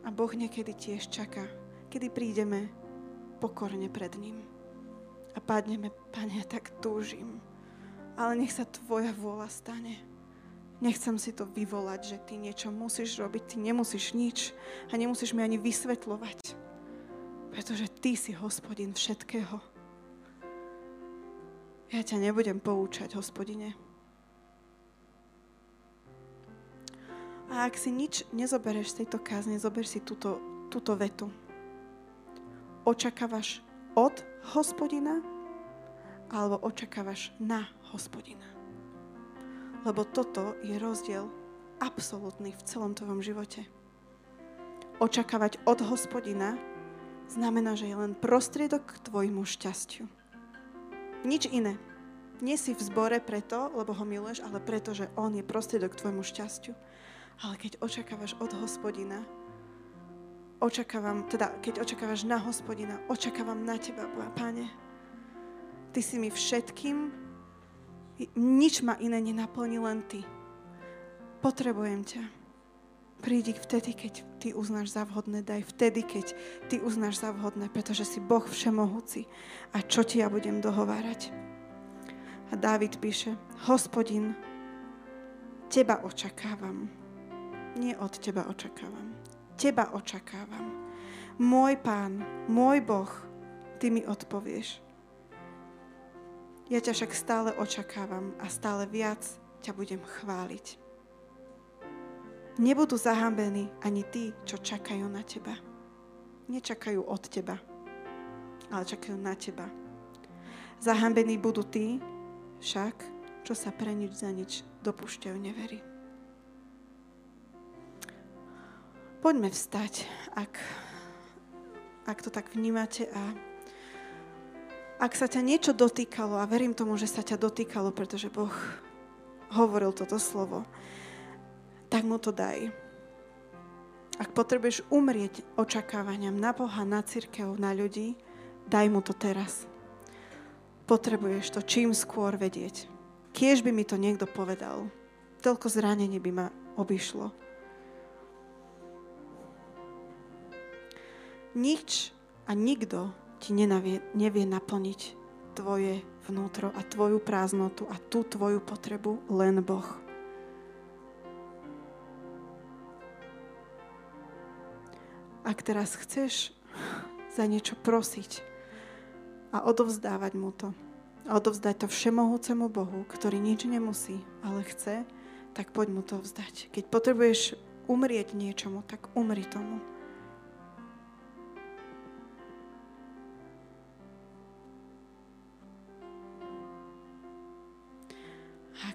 A Boh niekedy tiež čaká, kedy prídeme pokorne pred ním. A padneme, Pane, tak túžim, ale nech sa Tvoja vôľa stane. Nechcem si to vyvolať, že ty niečo musíš robiť, ty nemusíš nič a nemusíš mi ani vysvetľovať. Pretože ty si hospodin všetkého. Ja ťa nebudem poučať, hospodine. A ak si nič nezoberieš z tejto kázne, zober si túto, túto vetu. Očakávaš od hospodina alebo očakávaš na hospodina. Lebo toto je rozdiel absolútny v celom tvojom živote. Očakávať od hospodina znamená, že je len prostriedok k tvojmu šťastiu. Nič iné. Nie si v zbore preto, lebo ho miluješ, ale preto, že on je prostriedok k tvojmu šťastiu. Ale keď očakávaš od hospodina, očakávam, teda keď očakávaš na hospodina, očakávam na teba, páne. Ty si mi všetkým, nič ma iné nenaplní, len ty. Potrebujem ťa. Prídi vtedy, keď ty uznáš za vhodné, daj vtedy, keď ty uznáš za vhodné, pretože si Boh všemohúci. A čo ti ja budem dohovárať? A Dávid píše, hospodin, teba očakávam. Nie od teba očakávam. Teba očakávam. Môj pán, môj Boh, ty mi odpovieš. Ja ťa však stále očakávam a stále viac ťa budem chváliť. Nebudú zahambení ani tí, čo čakajú na teba. Nečakajú od teba, ale čakajú na teba. Zahambení budú tí, však, čo sa pre nič za nič dopúšťajú neverí. Poďme vstať, ak, ak to tak vnímate a ak sa ťa niečo dotýkalo, a verím tomu, že sa ťa dotýkalo, pretože Boh hovoril toto slovo, tak mu to daj. Ak potrebuješ umrieť očakávaniam na Boha, na církev, na ľudí, daj mu to teraz. Potrebuješ to čím skôr vedieť. Kiež by mi to niekto povedal, toľko zranení by ma obišlo. Nič a nikto ti nenavie, nevie naplniť tvoje vnútro a tvoju prázdnotu a tú tvoju potrebu len Boh. Ak teraz chceš za niečo prosiť a odovzdávať mu to, a odovzdať to všemohúcemu Bohu, ktorý nič nemusí, ale chce, tak poď mu to vzdať. Keď potrebuješ umrieť niečomu, tak umri tomu.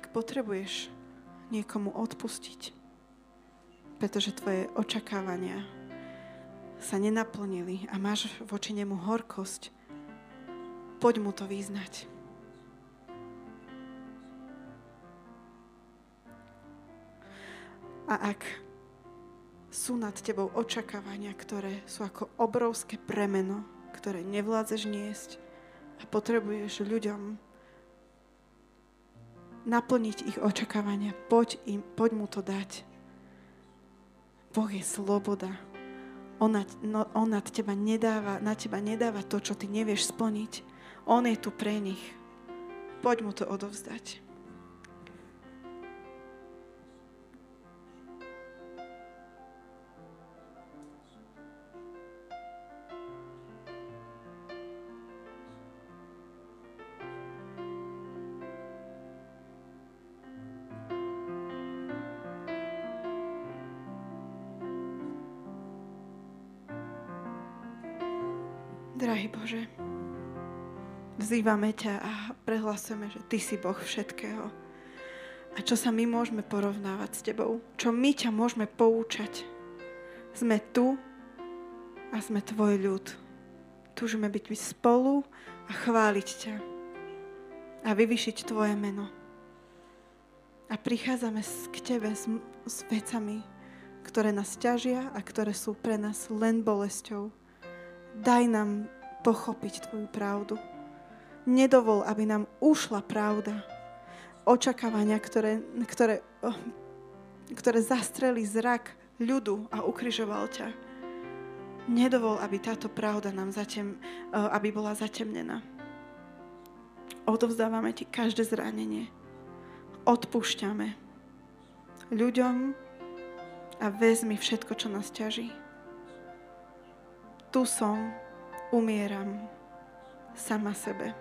Ak potrebuješ niekomu odpustiť, pretože tvoje očakávania sa nenaplnili a máš voči nemu horkosť, poď mu to vyznať. A ak sú nad tebou očakávania, ktoré sú ako obrovské premeno, ktoré nevládzeš niesť a potrebuješ ľuďom naplniť ich očakávania, poď, im, poď mu to dať. Boh je sloboda. On na, no, on nad teba nedáva, na teba nedáva to, čo ty nevieš splniť. On je tu pre nich. Poď mu to odovzdať. Drahý Bože, vzývame ťa a prehlasujeme, že Ty si Boh všetkého. A čo sa my môžeme porovnávať s Tebou? Čo my ťa môžeme poučať? Sme tu a sme Tvoj ľud. Túžime byť spolu a chváliť ťa. A vyvyšiť Tvoje meno. A prichádzame k Tebe s, s vecami, ktoré nás ťažia a ktoré sú pre nás len bolesťou daj nám pochopiť Tvoju pravdu. Nedovol, aby nám ušla pravda. Očakávania, ktoré, ktoré, oh, ktoré zastreli zrak ľudu a ukryžoval ťa. Nedovol, aby táto pravda nám zatem, oh, aby bola zatemnená. Odovzdávame Ti každé zranenie. Odpúšťame ľuďom a vezmi všetko, čo nás ťaží tu som, umieram sama sebe.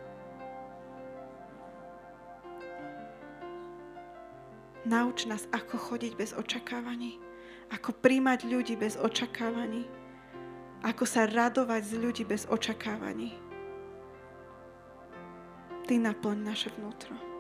Nauč nás, ako chodiť bez očakávaní, ako príjmať ľudí bez očakávaní, ako sa radovať z ľudí bez očakávaní. Ty naplň naše vnútro.